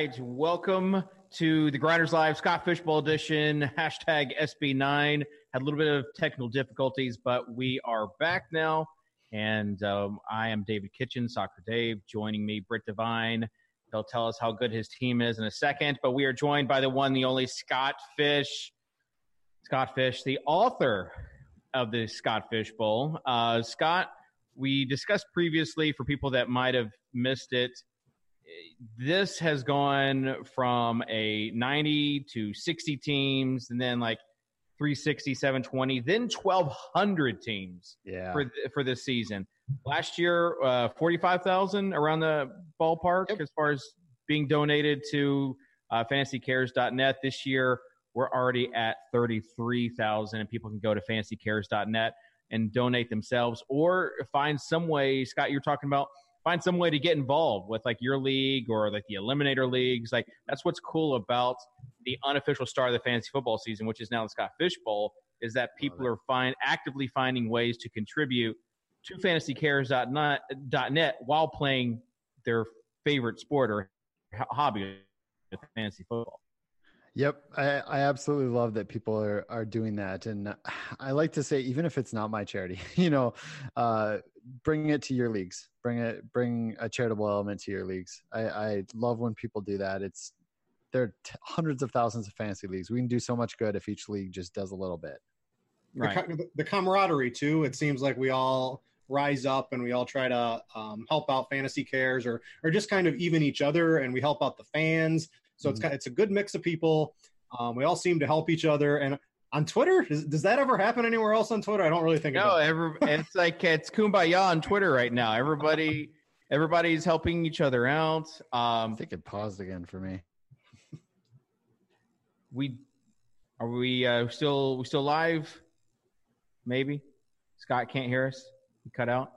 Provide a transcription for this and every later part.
Right, welcome to the Grinders Live Scott Fishbowl edition. Hashtag SB9 had a little bit of technical difficulties, but we are back now. And um, I am David Kitchen, Soccer Dave. Joining me, Britt Devine. He'll tell us how good his team is in a second. But we are joined by the one, the only Scott Fish. Scott Fish, the author of the Scott Fish Bowl. Uh, Scott, we discussed previously for people that might have missed it. This has gone from a 90 to 60 teams, and then like 360, 720, then 1,200 teams Yeah. for for this season. Last year, uh, 45,000 around the ballpark Yep. as far as being donated to uh, fantasycares.net. This year, we're already at 33,000, and people can go to fantasycares.net and donate themselves or find some way. Scott, you're talking about find some way to get involved with like your league or like the eliminator leagues. Like that's what's cool about the unofficial start of the fantasy football season, which is now the Scott Fish Bowl, is that people are find actively finding ways to contribute to fantasycares.net while playing their favorite sport or hobby, fantasy football. Yep. I, I absolutely love that people are, are doing that. And I like to say, even if it's not my charity, you know, uh, bring it to your leagues, bring it, bring a charitable element to your leagues. I, I love when people do that. It's, there are t- hundreds of thousands of fantasy leagues. We can do so much good if each league just does a little bit. the, the camaraderie too. It seems like we all rise up and we all try to um, help out fantasy cares or or just kind of even each other and we help out the fans. So it's Mhm. kind it's a good mix of people. Um, we all seem to help each other. And on Twitter, does, does that ever happen anywhere else on Twitter? I don't really think. No, it. every, it's like it's kumbaya on Twitter right now. Everybody, everybody's helping each other out. I Um, think it paused again for me. we are we uh, still we still live? Maybe Scott can't hear us. He cut out.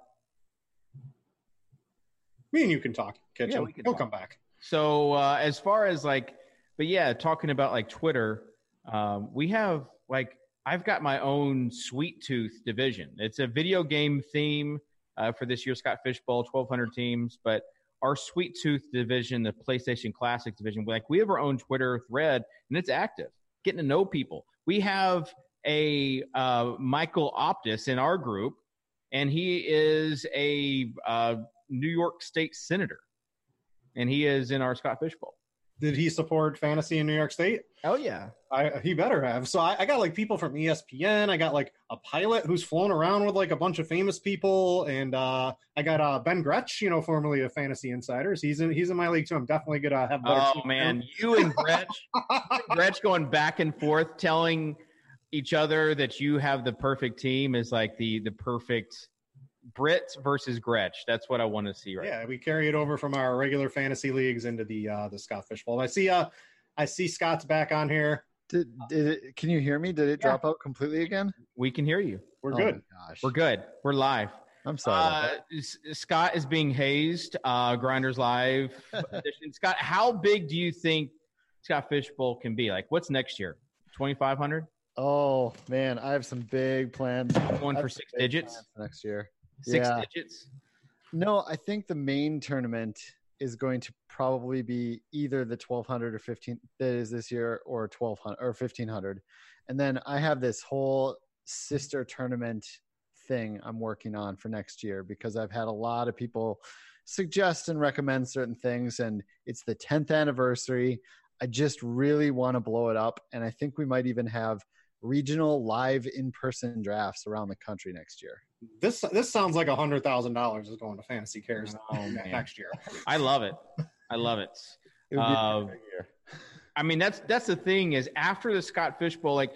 Me and you can talk. Catch Yeah, we can He'll talk. come back. So uh, as far as like, but yeah, talking about like Twitter, um, we have like I've got my own Sweet Tooth division. It's a video game theme uh, for this year's Scott Fish Bowl, twelve hundred teams. But our Sweet Tooth division, the PlayStation Classic division, like we have our own Twitter thread, and it's active, getting to know people. We have a uh, Michael Optus in our group, and he is a uh, New York State senator and he is in our Scott Fish Bowl. Did he support fantasy in New York State? Oh yeah, I, he better have. So I, I got like people from ESPN. I got like a pilot who's flown around with like a bunch of famous people, and uh, I got uh, Ben Gretch, you know, formerly of Fantasy Insiders. He's in he's in my league too. I'm definitely gonna have. better Oh team man, you and Gretch, Gretch going back and forth, telling each other that you have the perfect team is like the the perfect Brit versus Gretch. That's what I want to see right. yeah, we carry it over from our regular fantasy leagues into the uh, the Scott Fish Bowl. I see. Uh, I see Scott's back on here. Did, did it, can you hear me? Did it Yeah. drop out completely again? We can hear you. We're Oh good. gosh. We're good. We're live. I'm sorry. Uh, Scott is being hazed. Uh, Grinders Live edition. Scott, how big do you think Scott Fishbowl can be? Like, what's next year? Twenty five hundred. Oh man, I have some big plans. One for six digits? next year. Six Yeah. digits. No, I think the main tournament is going to probably be either the 1200 or 15 that is this year or 1200 or 1500. And then I have this whole sister tournament thing I'm working on for next year because I've had a lot of people suggest and recommend certain things and it's the 10th anniversary. I just really want to blow it up and I think we might even have regional live in-person drafts around the country next year. This this sounds like a hundred thousand dollars is going to Fantasy Cares Oh, next year. I love it. I love it. It would be Uh. I mean, that's that's the thing is after the Scott Fish Bowl, like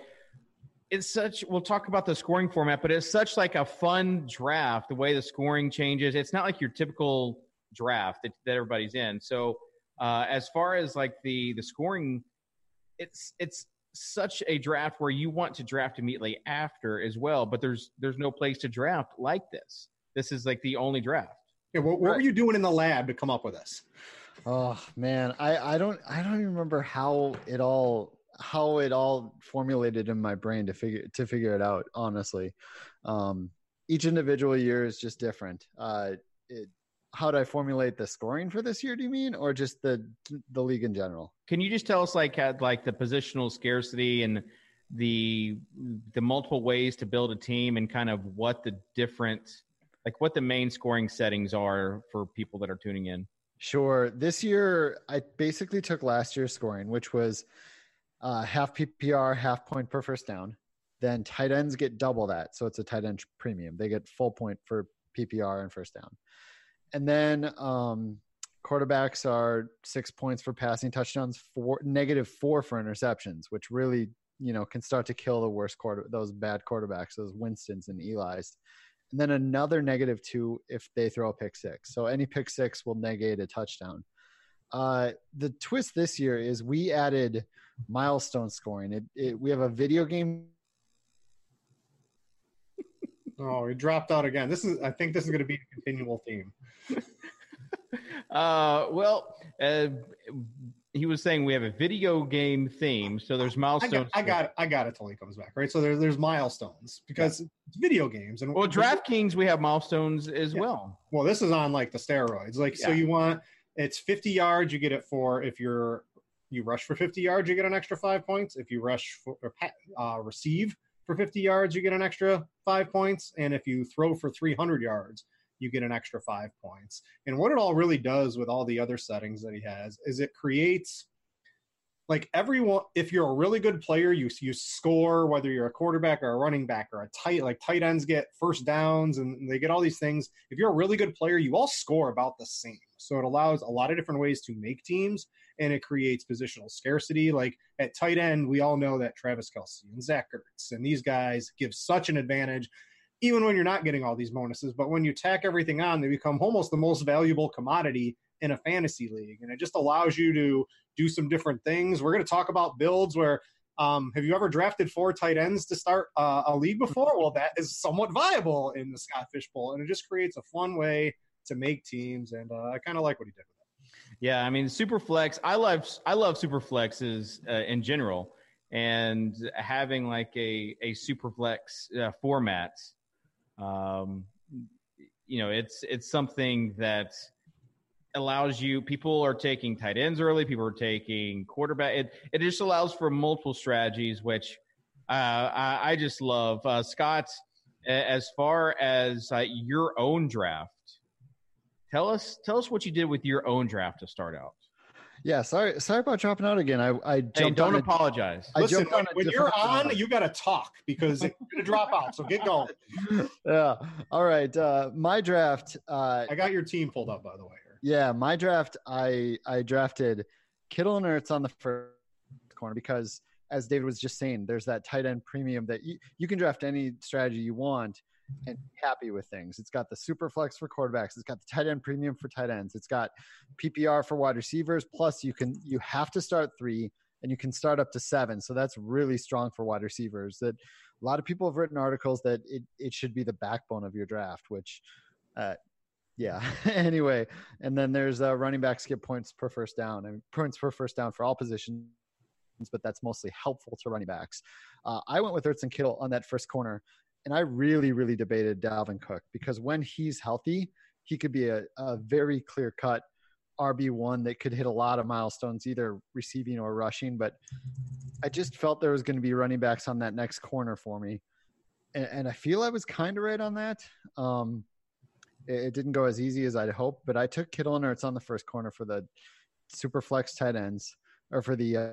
it's such. We'll talk about the scoring format, but it's such like a fun draft. The way the scoring changes, it's not like your typical draft that, that everybody's in. So uh, as far as like the the scoring, it's it's such a draft where you want to draft immediately after as well, but there's there's no place to draft like this. This is like the only draft. Yeah, what, what were you doing in the lab to come up with this? Oh man, I I don't I don't even remember how it all how it all formulated in my brain to figure to figure it out. Honestly, um, each individual year is just different. Uh, it how do I formulate the scoring for this year? Do you mean, or just the the league in general? Can you just tell us like had like the positional scarcity and the the multiple ways to build a team and kind of what the different like what the main scoring settings are for people that are tuning in? Sure. This year, I basically took last year's scoring, which was uh, half PPR, half point per first down. Then tight ends get double that, so it's a tight end premium. They get full point for PPR and first down and then um, quarterbacks are six points for passing touchdowns, four negative four for interceptions, which really you know can start to kill the worst quarter those bad quarterbacks, those Winston's and Eli's. And then another negative two if they throw a pick six. So any pick six will negate a touchdown. Uh, the twist this year is we added milestone scoring. It, it, we have a video game Oh, he dropped out again. This is. I think this is going to be a continual theme. uh, well, uh, he was saying we have a video game theme, so there's milestones. I got, I got it. I got it till he comes back, right? So there's there's milestones because yeah. it's video games and well, DraftKings we have milestones as yeah. well. Well, this is on like the steroids. Like, yeah. so you want it's 50 yards, you get it for if you're you rush for 50 yards, you get an extra five points. If you rush for or uh, receive for 50 yards, you get an extra five points. And if you throw for 300 yards, you get an extra five points. And what it all really does with all the other settings that he has is it creates like everyone if you're a really good player you you score whether you're a quarterback or a running back or a tight like tight ends get first downs and they get all these things if you're a really good player you all score about the same so it allows a lot of different ways to make teams and it creates positional scarcity. Like at tight end, we all know that Travis Kelce and Zach Ertz and these guys give such an advantage, even when you're not getting all these bonuses. But when you tack everything on, they become almost the most valuable commodity in a fantasy league. And it just allows you to do some different things. We're going to talk about builds where um, have you ever drafted four tight ends to start uh, a league before? Well, that is somewhat viable in the Scott Fish Bowl, and it just creates a fun way to make teams. And uh, I kind of like what he did. Yeah, I mean, super flex. I love I love super flexes uh, in general, and having like a a super flex uh, format, um, you know, it's it's something that allows you. People are taking tight ends early. People are taking quarterback. It it just allows for multiple strategies, which uh, I, I, just love. Uh, Scott, as far as uh, your own draft Tell us tell us what you did with your own draft to start out. Yeah, sorry sorry about dropping out again. I I jumped hey, don't apologize. I Listen, when, when you're on, you got to talk because it's going to drop out. So get going. Yeah. All right. Uh, my draft. Uh, I got your team pulled up by the way. Here. Yeah, my draft. I I drafted Kittle and Ertz on the first corner because, as David was just saying, there's that tight end premium that you, you can draft any strategy you want and happy with things. It's got the super flex for quarterbacks. It's got the tight end premium for tight ends. It's got PPR for wide receivers. Plus, you can you have to start three, and you can start up to seven. So that's really strong for wide receivers. That a lot of people have written articles that it it should be the backbone of your draft, which. Uh, yeah. anyway, and then there's uh, running back skip points per first down and points per first down for all positions, but that's mostly helpful to running backs. Uh, I went with Ertz and Kittle on that first corner and I really, really debated Dalvin Cook because when he's healthy, he could be a, a very clear cut RB1 that could hit a lot of milestones, either receiving or rushing. But I just felt there was going to be running backs on that next corner for me. And, and I feel I was kind of right on that. Um, it, it, didn't go as easy as I'd hoped, but I took Kittle and Ertz on the first corner for the super flex tight ends or for the, uh,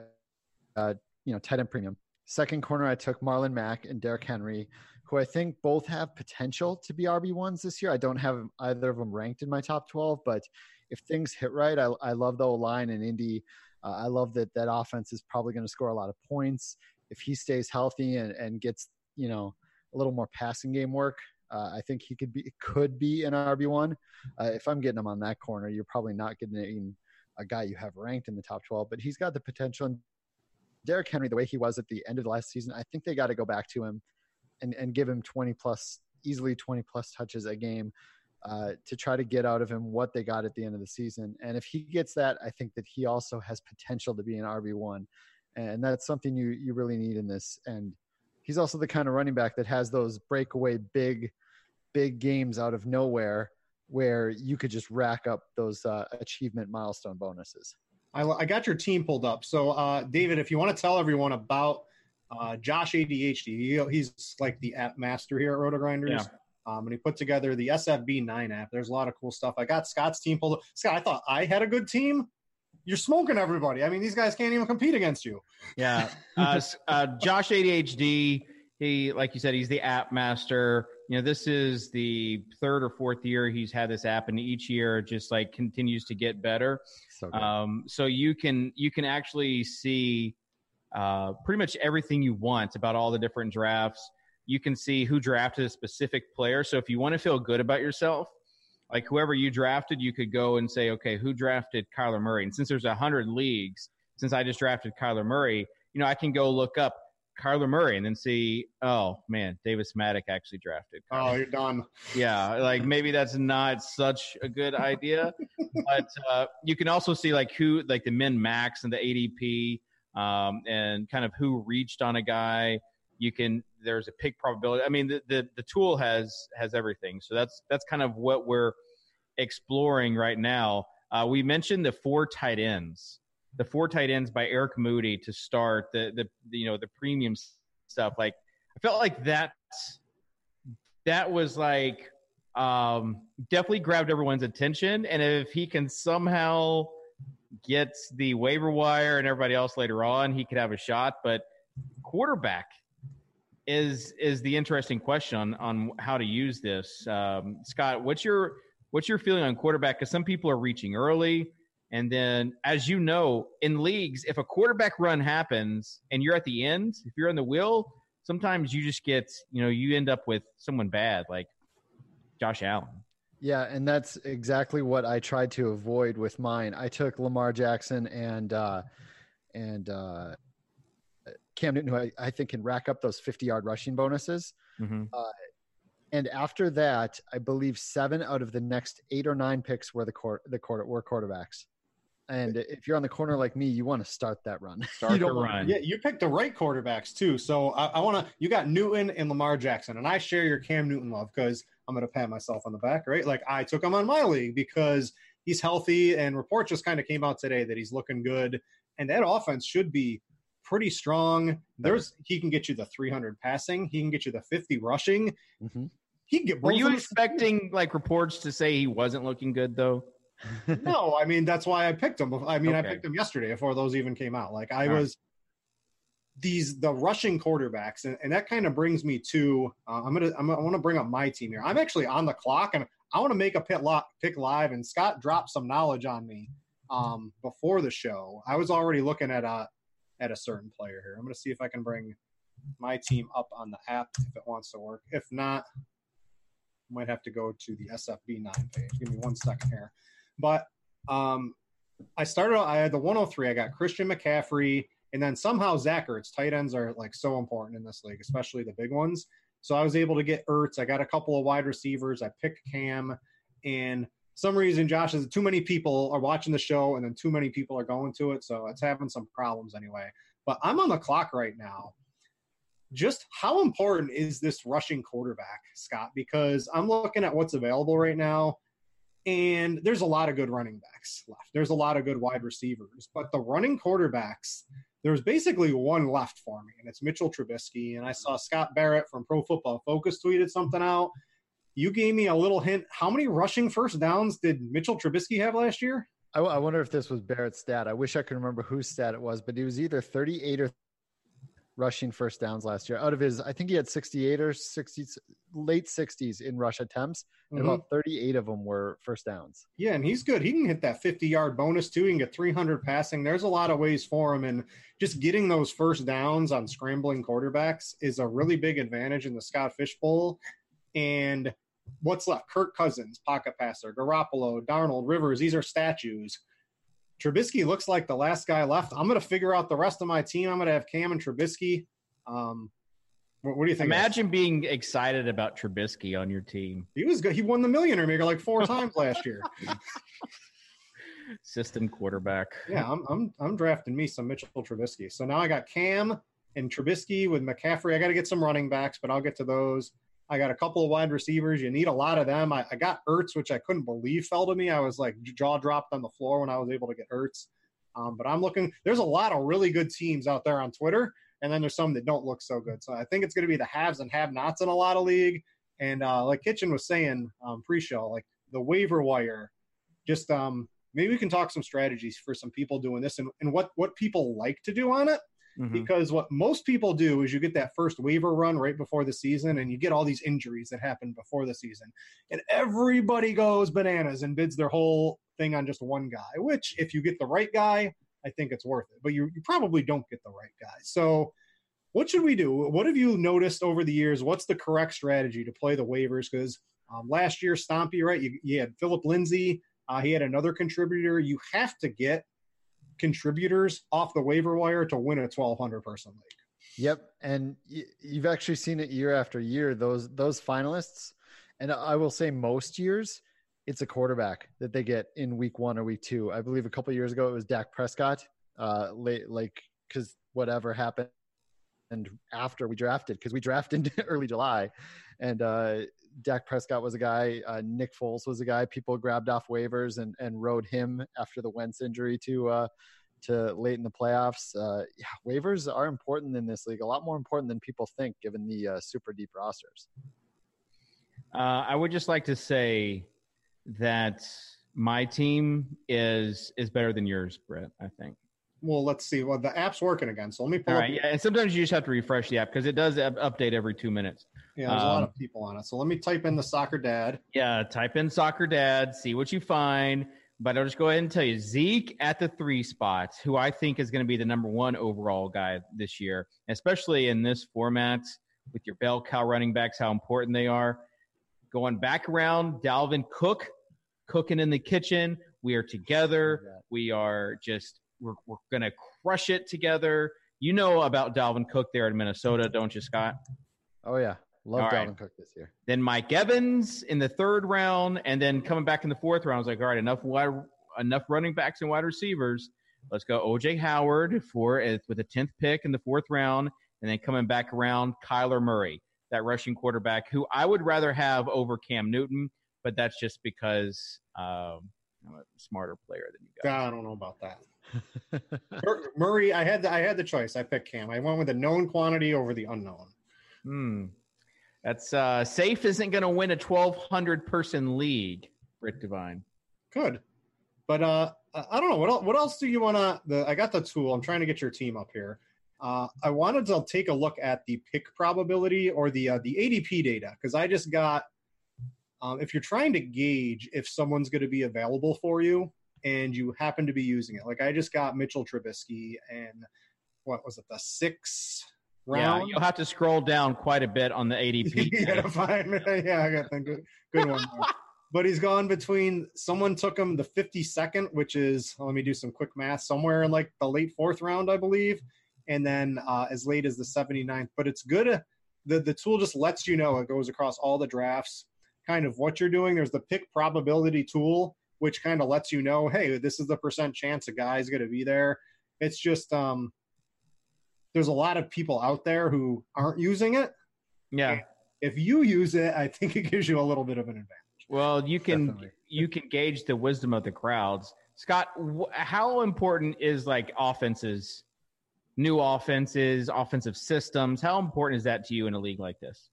uh, you know, tight end premium. Second corner, I took Marlon Mack and Derrick Henry who I think both have potential to be RB1s this year. I don't have either of them ranked in my top 12, but if things hit right, I, I love the line in Indy. Uh, I love that that offense is probably going to score a lot of points. If he stays healthy and, and gets, you know, a little more passing game work, uh, I think he could be could be an RB one. Uh, if I'm getting him on that corner, you're probably not getting a guy you have ranked in the top 12, but he's got the potential. And Derrick Henry, the way he was at the end of the last season, I think they got to go back to him and, and give him 20 plus, easily 20 plus touches a game uh, to try to get out of him what they got at the end of the season. And if he gets that, I think that he also has potential to be an RB1. And that's something you, you really need in this. And he's also the kind of running back that has those breakaway big, big games out of nowhere where you could just rack up those uh, achievement milestone bonuses. I, I got your team pulled up. So, uh, David, if you want to tell everyone about uh, Josh ADHD, he, he's like the app master here at Roto Grinders. Yeah. Um, and he put together the SFB9 app. There's a lot of cool stuff. I got Scott's team pulled up. Scott, I thought I had a good team. You're smoking everybody. I mean, these guys can't even compete against you. Yeah. Uh, uh, Josh ADHD, he, like you said, he's the app master. You know, this is the third or fourth year he's had this app, and each year just like continues to get better. So. Um, so you can you can actually see uh, pretty much everything you want about all the different drafts. You can see who drafted a specific player. So if you want to feel good about yourself, like whoever you drafted, you could go and say, okay, who drafted Kyler Murray? And since there's a hundred leagues, since I just drafted Kyler Murray, you know, I can go look up Kyler Murray and then see, oh man, Davis Mattek actually drafted. Kyler Oh, you're done. yeah like maybe that's not such a good idea but uh, you can also see like who like the min max and the adp um, and kind of who reached on a guy. You can there's a pick probability. I mean the, the the tool has has everything. So that's that's kind of what we're exploring right now. Uh, we mentioned the four tight ends the four tight ends by eric moody to start the the, the you know the premium stuff. Like i felt like that that was like um, definitely grabbed everyone's attention. And if he can somehow get the waiver wire and everybody else later on, he could have a shot. But quarterback is is the interesting question on on how to use this. Um, Scott, what's your what's your feeling on quarterback? Because some people are reaching early. And then, as you know, in leagues, if a quarterback run happens and you're at the end, if you're on the wheel, sometimes you just get, you know, you end up with someone bad like Josh Allen. Yeah, and that's exactly what I tried to avoid with mine. I took Lamar Jackson and uh, and uh, Cam Newton, who I, I think can rack up those fifty-yard rushing bonuses. Mm-hmm. And after that, I believe seven out of the next eight or nine picks were the court the quarter were quarterbacks. And if you're on the corner like me, you want to start that run. Start you the don't want- run. Yeah, you picked the right quarterbacks too. So I, I want to. You got Newton and Lamar Jackson, and I share your Cam Newton love because I'm going to pat myself on the back, right? Like I took him on my league because he's healthy, and report just kind of came out today that he's looking good, and that offense should be pretty strong. There's he can get you the 300 passing, he can get you the 50 rushing. Mhm. He can get. Were you of them- expecting like reports to say he wasn't looking good though? no, I mean that's why I picked him. I mean, I picked him yesterday before those even came out. Like I All right. was these the rushing quarterbacks, and, and that kind of brings me to uh, I'm gonna I'm, I want to bring up my team here. I'm actually on the clock, and I want to make a pit lo- pick live. And Scott dropped some knowledge on me um, before the show. I was already looking at a at a certain player here. I'm gonna see if I can bring my team up on the app if it wants to work. If not, might have to go to the SFB9 page. Give me one second here. But um, I started. I had the 103. I got Christian McCaffrey, and then somehow Zach Ertz. Tight ends are like so important in this league, especially the big ones. So I was able to get Ertz. I got a couple of wide receivers. I picked Cam, and some reason Josh is too many people are watching the show, and then too many people are going to it, so it's having some problems anyway. But I'm on the clock right now. Just how important is this rushing quarterback, Scott? Because I'm looking at what's available right now and there's a lot of good running backs left. There's a lot of good wide receivers, but the running quarterbacks, there's basically one left for me, and it's Mitchell Trubisky. And I saw Scott Barrett from Pro Football Focus tweeted something out. You gave me a little hint. How many rushing first downs did Mitchell Trubisky have last year? I, I wonder if this was Barrett's stat. I wish I could remember whose stat it was, but he was either 38 or rushing first downs last year. Out of his, I think he had 68 or 60, late 60s in rush attempts, and Mhm. about 38 of them were first downs. Yeah, and he's good. He can hit that 50 yard bonus too. He can get 300 passing. There's a lot of ways for him. And just getting those first downs on scrambling quarterbacks is a really big advantage in the Scott Fish Bowl. And what's left? Kirk Cousins, pocket passer, Garoppolo, Darnold, Rivers. These are statues. Trubisky looks like the last guy left. I'm going to figure out the rest of my team. I'm going to have Cam and Trubisky. Um, what, what do you think? Imagine being excited about Trubisky on your team. he was good. He won the Millionaire Maker like four times last year. System quarterback. Yeah, I'm I'm I'm drafting me some Mitchell Trubisky. So now I got Cam and Trubisky with McCaffrey. I got to get some running backs, but I'll get to those. I got a couple of wide receivers. You need a lot of them. I, I got Ertz, which I couldn't believe fell to me. I was like jaw dropped on the floor when I was able to get Ertz. Um, but I'm looking. There's a lot of really good teams out there on Twitter, and then there's some that don't look so good. So I think it's going to be the haves and have-nots in a lot of league. And uh, like Kitchen was saying um, pre-show, like the waiver wire, just um, maybe we can talk some strategies for some people doing this and, and what what people like to do on it. Mm-hmm. Because what most people do is you get that first waiver run right before the season, and you get all these injuries that happen before the season, and everybody goes bananas and bids their whole thing on just one guy. Which, if you get the right guy, I think it's worth it. But you, you probably don't get the right guy. So, what should we do? What have you noticed over the years? What's the correct strategy to play the waivers? Because um, last year, Stompy, right? You, you had Phillip Lindsay. Uh, he had another contributor. You have to get contributors off the waiver wire to win a 1200 person league. Yep, and you've actually seen it year after year. Those those finalists, and I will say most years, it's a quarterback that they get in week one or week two. I believe a couple years ago it was Dak Prescott. Uh, late like because whatever happened and after we drafted because we drafted early July, and uh, Dak Prescott was a guy. Uh, Nick Foles was a guy. People grabbed off waivers and and rode him after the Wentz injury to uh, to late in the playoffs. Uh, yeah, waivers are important in this league. A lot more important than people think, given the uh, super deep rosters. Uh, I would just like to say that my team is is better than yours, Brett. I think well, let's see. Well, the app's working again, so let me pull. All right, yeah, and sometimes you just have to refresh the app because it does update every two minutes. Yeah, there's um, a lot um, of people on it. So let me type in the soccer dad. Yeah, type in soccer dad, see what you find. But I'll just go ahead and tell you Zeke at the three spots, who I think is going to be the number one overall guy this year, especially in this format with your bell cow running backs, how important they are. Going back around, Dalvin Cook, cooking in the kitchen. We are together. We are just we're, we're going to crush it together. You know about Dalvin Cook there in Minnesota, don't you, Scott? Oh, yeah. Love all Dalvin right. Cook this year. Then Mike Evans in the third round, and then coming back in the fourth round, I was like, all right, enough wide, enough running backs and wide receivers. Let's go OJ Howard for with a tenth pick in the fourth round, and then coming back around Kyler Murray, that rushing quarterback, who I would rather have over Cam Newton, but that's just because um, I'm a smarter player than you guys. I don't know about that. Murray, I had the, I had the choice. I picked Cam. I went with the known quantity over the unknown. Hmm. That's uh, safe. Isn't going to win a twelve hundred person league. Rick Divine. Good, but uh, I don't know what else. What else do you want to? I got the tool. I'm trying to get your team up here. Uh, I wanted to take a look at the pick probability or the uh, the ADP data because I just got. Um, if you're trying to gauge if someone's going to be available for you, and you happen to be using it. Like I just got Mitchell Trubisky and what was it, the six round? Yeah, you'll have to scroll down quite a bit on the ADP. yeah, to find, yeah, I got the good, good one. but he's gone between someone took him the 52nd, which is let me do some quick math, somewhere in like the late fourth round, I believe, and then uh, as late as the 79th. But it's good. The the tool just lets you know it goes across all the drafts, kind of what you're doing. There's the pick probability tool, which kind of lets you know, hey, this is the percent chance a guy's going to be there. It's just um, there's a lot of people out there who aren't using it. Yeah. And if you use it, I think it gives you a little bit of an advantage. Well, you can Definitely. you can gauge the wisdom of the crowds. Scott, wh- how important is like offenses, new offenses, offensive systems? How important is that to you in a league like this?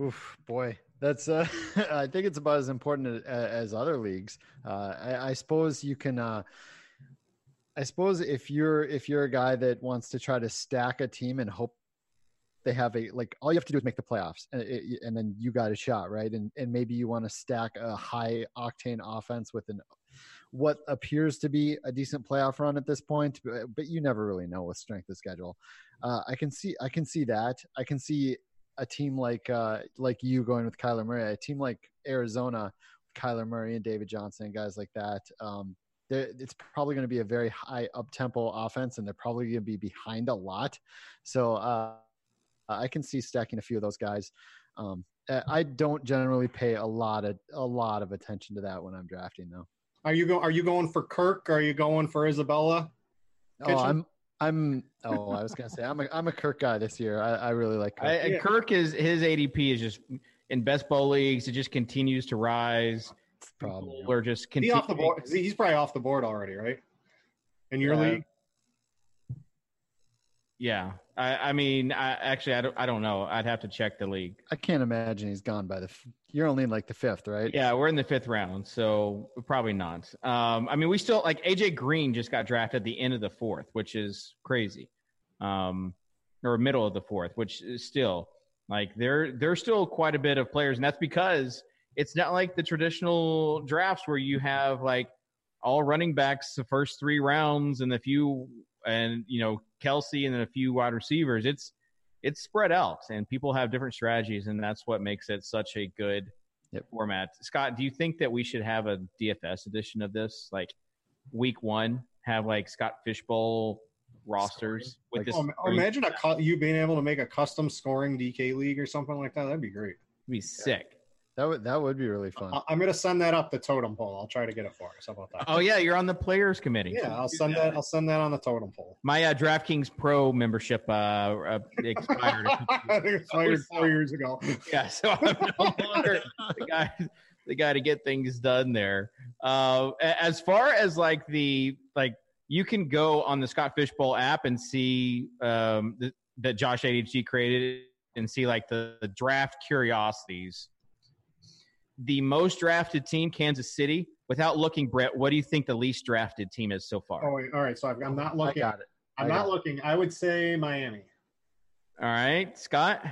Oof, boy, that's uh, I think it's about as important as, other leagues. Uh, I, I, suppose you can. Uh, I suppose if you're if you're a guy that wants to try to stack a team and hope they have a like all you have to do is make the playoffs and, it, and then you got a shot right and and maybe you want to stack a high octane offense with an what appears to be a decent playoff run at this point but, but you never really know with strength of schedule uh, i can see i can see that i can see a team like uh, like you going with Kyler Murray, a team like Arizona, Kyler Murray and David Johnson, guys like that. Um, it's probably going to be a very high up tempo offense, and they're probably going to be behind a lot. So uh, I can see stacking a few of those guys. Um, I don't generally pay a lot of a lot of attention to that when I'm drafting, though. Are you go? Are you going for Kirk? Are you going for Isabella? Oh, I'm I'm oh, I was gonna say I'm a I'm a Kirk guy this year. I, I really like Kirk. I, Kirk is his ADP is just in best ball leagues, it just continues to rise. Probably. People are just He off the board. He's probably off the board already, right? In your Yeah. league, Yeah, I, I mean, I actually I don't I don't know. I'd have to check the league. I can't imagine he's gone by the. f- You're only in like the fifth, right? Yeah, we're in the fifth round, so probably not. Um, I mean, we still like AJ Green just got drafted at the end of the fourth, which is crazy, um, or middle of the fourth, which is still like there there's still quite a bit of players, and that's because it's not like the traditional drafts where you have like all running backs the first three rounds and a few and you know Kelce and then a few wide receivers. It's it's spread out and people have different strategies and that's what makes it such a good Yep. format. Scott, do you think that we should have a DFS edition of this? Like week one, have like Scott Fishbowl rosters with Like- this. oh, oh imagine a cu- you being able to make a custom scoring DK league or something like that. That'd be great. be sick. That would that would be really fun. I- I'm gonna send that up the totem pole. I'll try to get it for us. How about that? Oh yeah, you're on the players committee. yeah, I'll send that. I'll send that on the totem pole. My uh, DraftKings Pro membership uh, uh, expired. I think it expired four years ago. yeah, so I'm no longer the guy, the guy to get things done there. Uh, as far as like the like, you can go on the Scott Fishbowl app and see um, the, that Josh ADHD created and see like the, the draft curiosities. The most drafted team, Kansas City. Without looking, Brett, what do you think the least drafted team is so far? Oh, wait, all right. So I've, I'm not looking. I looking. got it. I'm I not it. looking. I would say Miami. All right, Scott.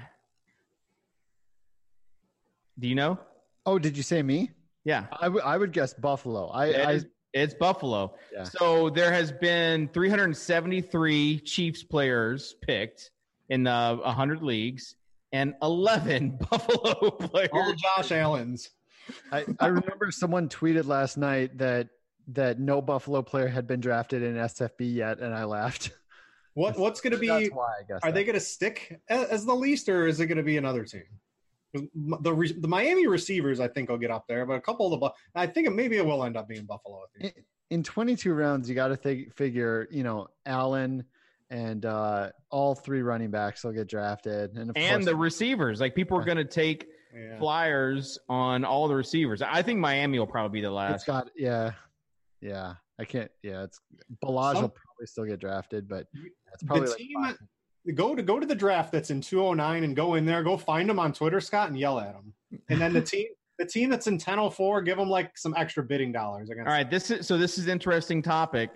Do you know? Oh, did you say me? Yeah. I would would guess Buffalo. I, It I is- it's Buffalo. Yeah. So there has been 373 Chiefs players picked in the 100 leagues and 11 Buffalo players. All Josh Allen's. I, I remember someone tweeted last night that that no Buffalo player had been drafted in SFB yet, and I laughed. What What's going to be? That's why I guess. Are they going to stick as the least, or is it going to be another team? The the Miami receivers, I think, will get up there, but a couple of the, I think it, maybe it will end up being Buffalo. I think. in, in 22 rounds? You got to think, figure, you know, Allen and uh, all three running backs will get drafted, and of and course, the receivers. Like people are going to take Yeah. flyers on all the receivers. I think Miami will probably be the it's last. got yeah, yeah. I can't. Yeah, it's Balaj Some- will probably still get drafted, but it's probably like team five. that- go to go to the draft that's in 209 and go in there, go find them on Twitter, Scott, and yell at them. And then the team the team that's in 1004, give them like some extra bidding dollars against. All right, this is so. This is interesting topic.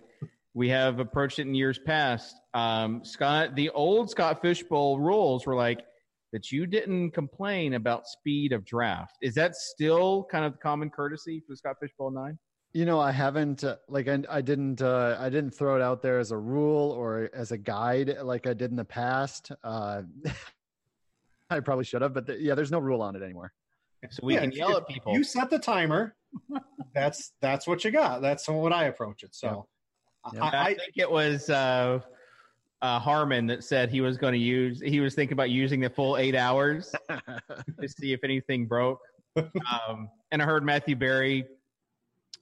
We have approached it in years past. Um, Scott, the old Scott Fishbowl rules were like that you didn't complain about speed of draft. Is that still kind of the common courtesy for Scott Fishbowl nine? You know, I haven't uh, like I, I didn't uh, I didn't throw it out there as a rule or as a guide like I did in the past. Uh, I probably should have, but the, yeah, there's no rule on it anymore. So we Yeah, can yell at people. You set the timer. that's that's what you got. That's what I approach it. So Yeah. I, I, think it was uh, uh, Harmon that said he was going to use. He was thinking about using the full eight hours to see if anything broke. Um, and I heard Matthew Berry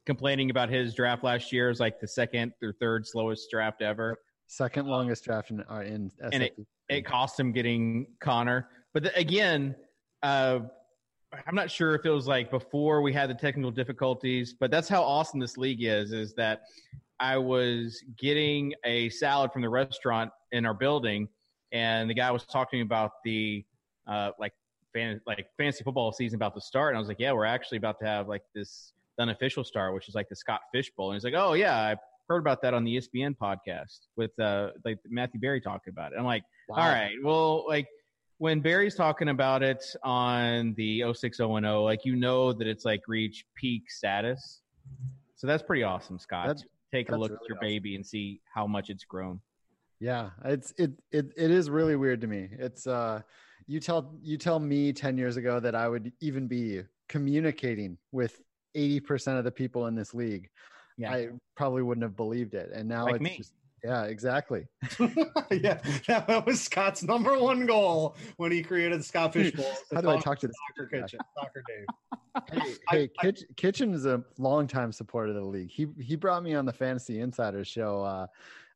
complaining about his draft last year as like the second or third slowest draft ever. Second longest draft in, uh, in And it- It cost him getting Connor. But the, again, uh, I'm not sure if it was like before we had the technical difficulties, but that's how awesome this league is. Is that I was getting a salad from the restaurant in our building, and the guy was talking about the uh, like fan like fantasy football season about to start, and I was like, yeah, we're actually about to have like this unofficial start, which is like the Scott Fish Bowl, and he's like, oh yeah, I heard about that on the ESPN podcast with uh like Matthew Berry talking about it. I'm like, Wow. all right, well, like when Berry's talking about it on the 06010, like you know that it's like reached peak status. So that's pretty awesome, Scott. That's- Take a look really at your awesome. baby and see how much it's grown. Yeah, it's it it it is really weird to me. It's uh you tell you tell me 10 years ago that I would even be communicating with 80% of the people in this league. Yeah. I probably wouldn't have believed it. And now Like it's me. just yeah, exactly. yeah, that was Scott's number one goal when he created Scott Fish Bowl. How do I talk to the Soccer Kitchen? Soccer Dave. Hey, I- hey Kitch, Kitchen is a longtime supporter of the league. He he brought me on the Fantasy Insider show uh,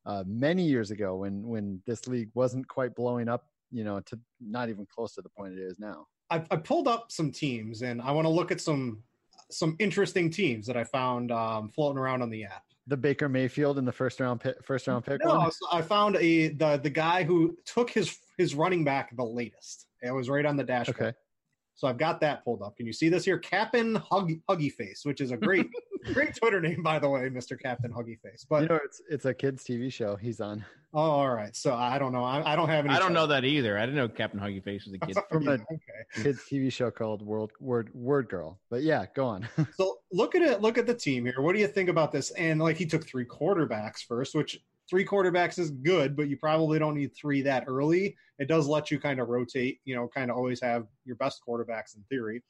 uh, many years ago when when this league wasn't quite blowing up, you know, to not even close to the point it is now. I, I pulled up some teams, and I want to look at some some interesting teams that I found um, floating around on the app. The Baker Mayfield in the first round pick, first round pick. No, one? I found a the the guy who took his his running back the latest. It was right on the dashboard. Okay. So I've got that pulled up. Can you see this here? Captain Huggy, Huggy Face, which is a great great Twitter name by the way, Mr. Captain Huggy Face. But you know, it's it's a kids TV show. He's on. oh, all right. So I don't know. I, I don't have any. I don't know that either. I didn't know Captain Huggy Face was a kid. From a- okay. kids TV show called World Word Word Girl. But yeah, go on. So look at it. Look at the team here. What do you think about this? And like he took three quarterbacks first, which three quarterbacks is good, but you probably don't need three that early. It does let you kind of rotate. You know, kind of always have your best quarterbacks in theory.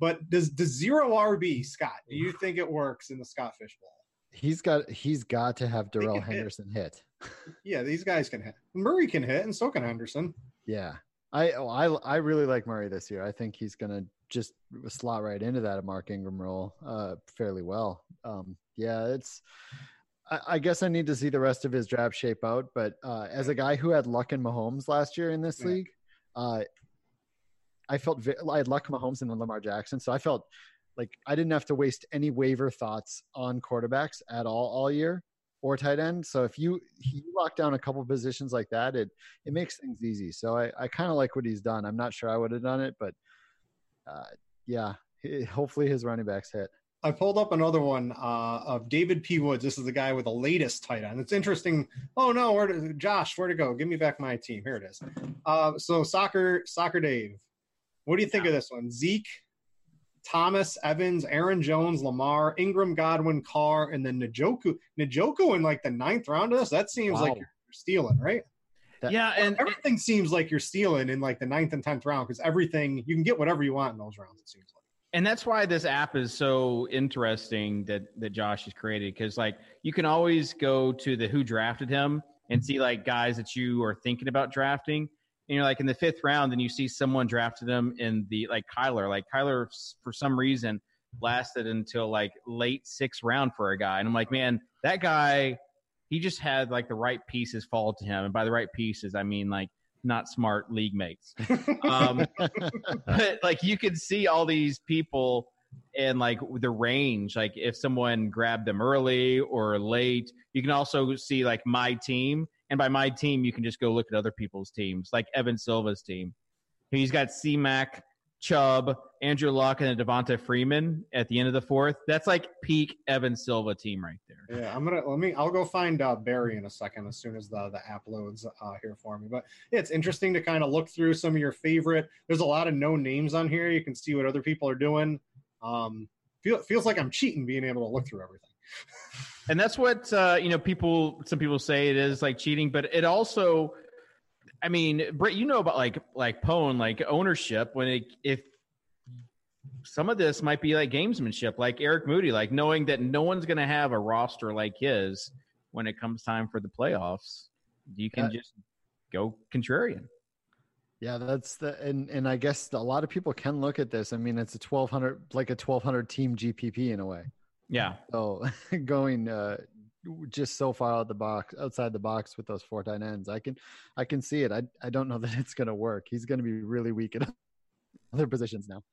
But does the zero RB Scott? Do you think it works in the Scott Fish Bowl? he's got he's got to have Darrell can hit. Henderson hit. Yeah, these guys can hit. Murray can hit, and so can Henderson. Yeah. I oh, I I really like Murray this year. I think he's gonna just slot right into that Mark Ingram role uh, fairly well. Um, yeah, it's. I, I guess I need to see the rest of his draft shape out. But uh, as a guy who had luck in Mahomes last year in this Yeah. league, uh, I felt ve- I had luck Mahomes and then Lamar Jackson, so I felt like I didn't have to waste any waiver thoughts on quarterbacks at all all year or tight end. So if you lock down a couple positions like that, it it makes things easy. So I, I kind of like what he's done. I'm not sure I would have done it, but uh, yeah, hopefully his running backs hit. I pulled up another one uh, of David P. Woods. This is the guy with the latest tight end. It's interesting. Oh no, where to, Josh? Where to go? Give me back my team. Here it is. Uh, so soccer, soccer, Dave. What do you think of this one? Zeke, Thomas, Evans, Aaron Jones, Lamar, Ingram, Godwin, Carr, and then Njoku. Njoku in like the ninth round of this. That seems like Wow. you're stealing, right? That- yeah, and Everything seems like you're stealing in like the ninth and tenth round because everything you can get whatever you want in those rounds. It seems like. and that's why this app is so interesting that that Josh has created because like you can always go to the who drafted him and see like guys that you are thinking about drafting. And you're like in the fifth round, and you see someone drafted him in the like Kyler. Like Kyler, for some reason, lasted until like late sixth round for a guy, and I'm like, man, that guy, he just had like the right pieces fall to him, and by the right pieces, I mean like not smart league mates. Um, but like you could see all these people and like the range like if someone grabbed them early or late you can also see like my team and by my team you can just go look at other people's teams like evan silva's team he's got c-mac chubb andrew luck and devonta freeman at the end of the fourth that's like peak evan silva team right there Yeah, I'm gonna let me. I'll go find uh, Berry in a second as soon as the the app loads uh, here for me. But yeah, it's interesting to kind of look through some of your favorite. There's a lot of known names on here. You can see what other people are doing. Um, feel, feels like I'm cheating being able to look through everything. and that's what uh, you know people some people say it is like cheating but it also i mean brett you know about like like pone like ownership when it if some of this might be like gamesmanship like eric moody like knowing that no one's going to have a roster like his when it comes time for the playoffs you can Yeah. just go contrarian Yeah, that's the and and I guess a lot of people can look at this. I mean, it's a twelve hundred like a twelve hundred team GPP in a way. yeah So going uh, just so far out the box, outside the box with those four tight ends, I can I can see it. I I don't know that it's going to work. He's going to be really weak at other positions now.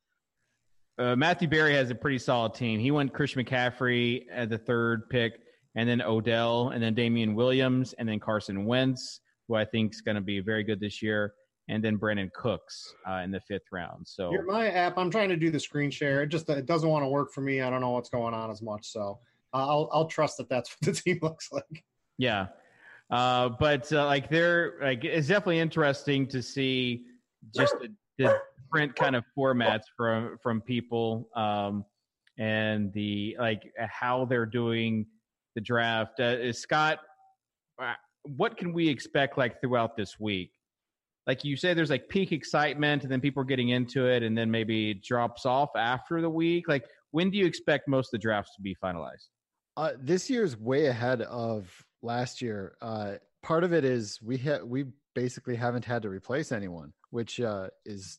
uh, Matthew Berry has a pretty solid team. He went Christian McCaffrey at the third pick, and then Odell, and then Damien Williams, and then Carson Wentz, who I think is going to be very good this year, and then Brandin Cooks uh, in the fifth round. So Here, my app. I'm trying to do the screen share. It just it doesn't want to work for me. I don't know what's going on as much. So uh, I'll I'll trust that that's what the team looks like. yeah, uh, but uh, like they're like it's definitely interesting to see just the, the different kind of formats from from people um, and the like how they're doing the draft. Uh, is Scott, what can we expect like throughout this week? Like you say, there's like peak excitement, and then people are getting into it, and then maybe it drops off after the week. Like, when do you expect most of the drafts to be finalized? Uh, this year's way ahead of last year. Uh, part of it is we ha- we basically haven't had to replace anyone, which uh, is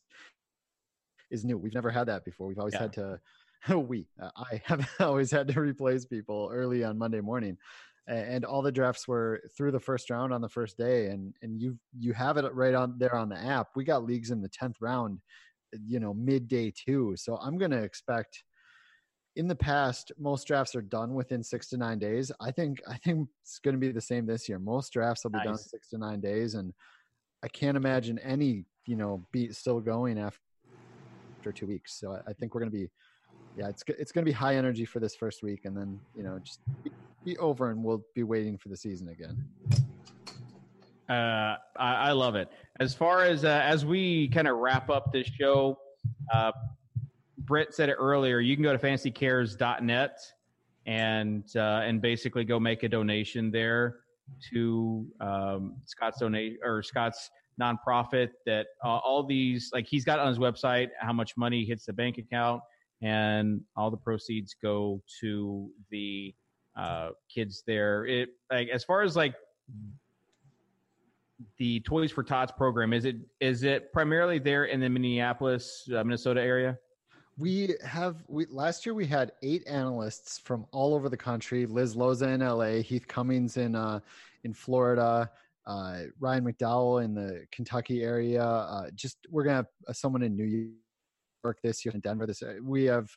is new. We've never had that before. We've always Yeah. had to. we uh, I have always had to replace people early on Monday morning, and all the drafts were through the first round on the first day, and and you you have it right on there on the app. We got leagues in the tenth round you know midday too. So I'm going to expect. In the past, most drafts are done within six to nine days. I think I think it's going to be the same this year. Most drafts will be nice. done six to nine days, and I can't imagine any you know beat still going after after two weeks. So I, think we're going to be, yeah, it's it's going to be high energy for this first week, and then you know just be, over, and we'll be waiting for the season again. Uh, I, I, love it. As far as uh, as we kind of wrap up this show, uh, Britt said it earlier. You can go to fantasycares.net and uh, and basically go make a donation there to um, Scott's donate or Scott's nonprofit that uh, all these like he's got on his website how much money hits the bank account and all the proceeds go to the uh, kids there. It like as far as like the toys for tots program is it is it primarily there in the minneapolis uh, minnesota area? We have we last year we had eight analysts from all over the country. Liz loza in la heath cummings in uh in florida uh, Ryan McDowell in the Kentucky area. Uh, just we're gonna have someone in New York this year in Denver. This uh, we have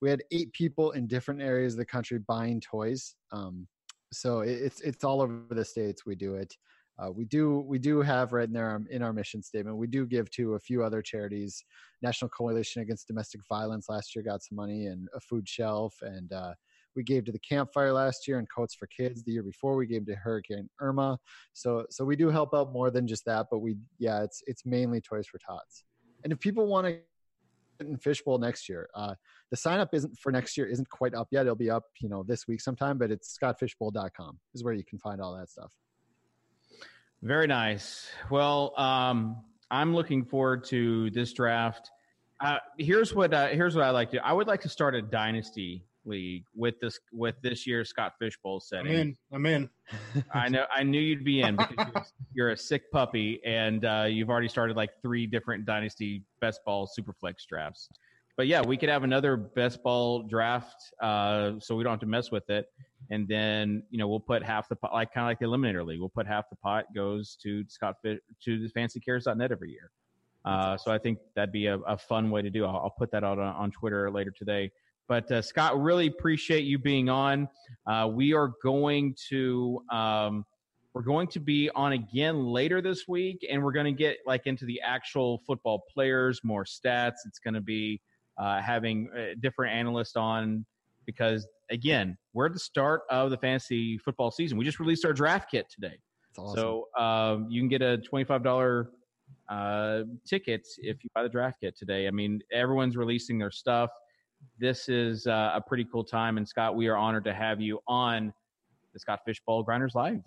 we had eight people in different areas of the country buying toys. Um, so it, it's it's all over the states. We do it. Uh, we do we do have right in there um, in our mission statement. We do give to a few other charities. National Coalition Against Domestic Violence last year got some money and a food shelf and uh, we gave to the campfire last year and coats for kids the year before we gave to hurricane irma so so we do help out more than just that but we yeah it's it's mainly toys for tots and if people want to in fishbowl next year. Uh, the sign up isn't for next year isn't quite up yet. It'll be up you know this week sometime but it's scottfishbowl.com is where you can find all that stuff. Very nice. Well um, i'm looking forward to this draft. Uh, here's what uh, here's what I like to. I would like to start a dynasty league with this with this year's Scott Fishbowl setting. I'm in. I'm in. I know. I knew you'd be in because you're, you're a sick puppy, and uh, you've already started like three different dynasty best ball superflex drafts. But yeah, we could have another best ball draft, uh, so we don't have to mess with it. And then you know we'll put half the pot, like kind of like the Eliminator League. We'll put half the pot goes to Scott Fish, to the fantasycares.net every year. Uh, so I think that'd be a, a fun way to do. I'll, I'll put that out on, on Twitter later today. But uh, Scott, really appreciate you being on. Uh, we are going to um, we're going to be on again later this week, and we're going to get like into the actual football players, more stats. It's going to be uh, having uh, different analysts on because again, we're at the start of the fantasy football season. We just released our draft kit today, awesome. so um, you can get a twenty five dollar uh, ticket if you buy the draft kit today. I mean, everyone's releasing their stuff this is uh, a pretty cool time. And Scott, we are honored to have you on the Scott Fishbowl Grinders Live.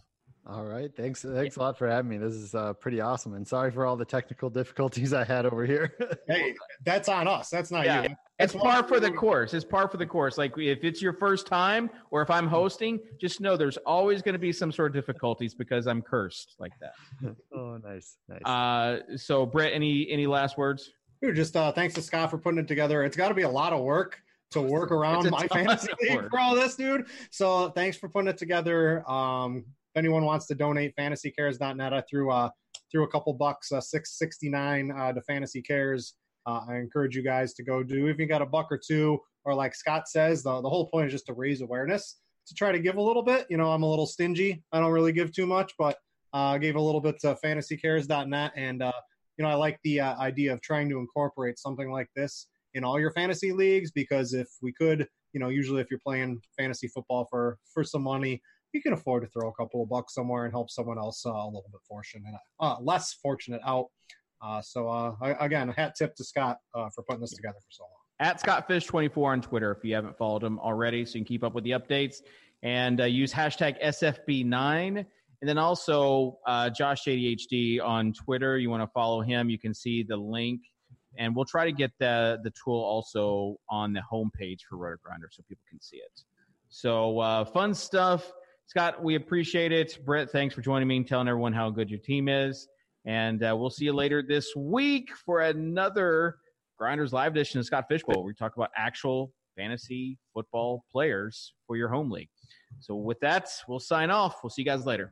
All right. Thanks. Thanks a lot for having me. This is uh, pretty awesome. And sorry for all the technical difficulties I had over here. hey, that's on us. That's not yeah. you. That's it's par for the course. It's par for the course. Like if it's your first time or if I'm hosting, just know there's always going to be some sort of difficulties because I'm cursed like that. oh, nice. Nice. Uh, so Brett, any, any last words? Just uh, thanks to Scott for putting it together. It's got to be a lot of work to work around my fantasy league for all this, dude. So thanks for putting it together. Um, if anyone wants to donate, fantasycares.net, I threw uh, threw a couple bucks, uh, six sixty nine uh, to Fantasy Cares. Uh, I encourage you guys to go do if you got a buck or two, or like Scott says, the the whole point is just to raise awareness, to try to give a little bit. You know, I'm a little stingy. I don't really give too much, but uh, gave a little bit to fantasycares.net and uh, you know, I like the uh, idea of trying to incorporate something like this in all your fantasy leagues because if we could, you know, usually if you're playing fantasy football for for some money, you can afford to throw a couple of bucks somewhere and help someone else uh, a little bit fortunate, uh, less fortunate out. Uh, so uh, again, hat tip to Scott uh, for putting this together for so long. At ScottFish24 on Twitter, if you haven't followed him already, so you can keep up with the updates and uh, use hashtag SFB9 and then also uh, Josh ADHD on Twitter. You want to follow him. You can see the link, and we'll try to get the the tool also on the homepage for RotoGrinder so people can see it. So uh, fun stuff, Scott. We appreciate it. Brett, thanks for joining me and telling everyone how good your team is. And uh, we'll see you later this week for another Grinders Live edition of Scott Fishbowl. We talk about actual fantasy football players for your home league. So with that, we'll sign off. We'll see you guys later.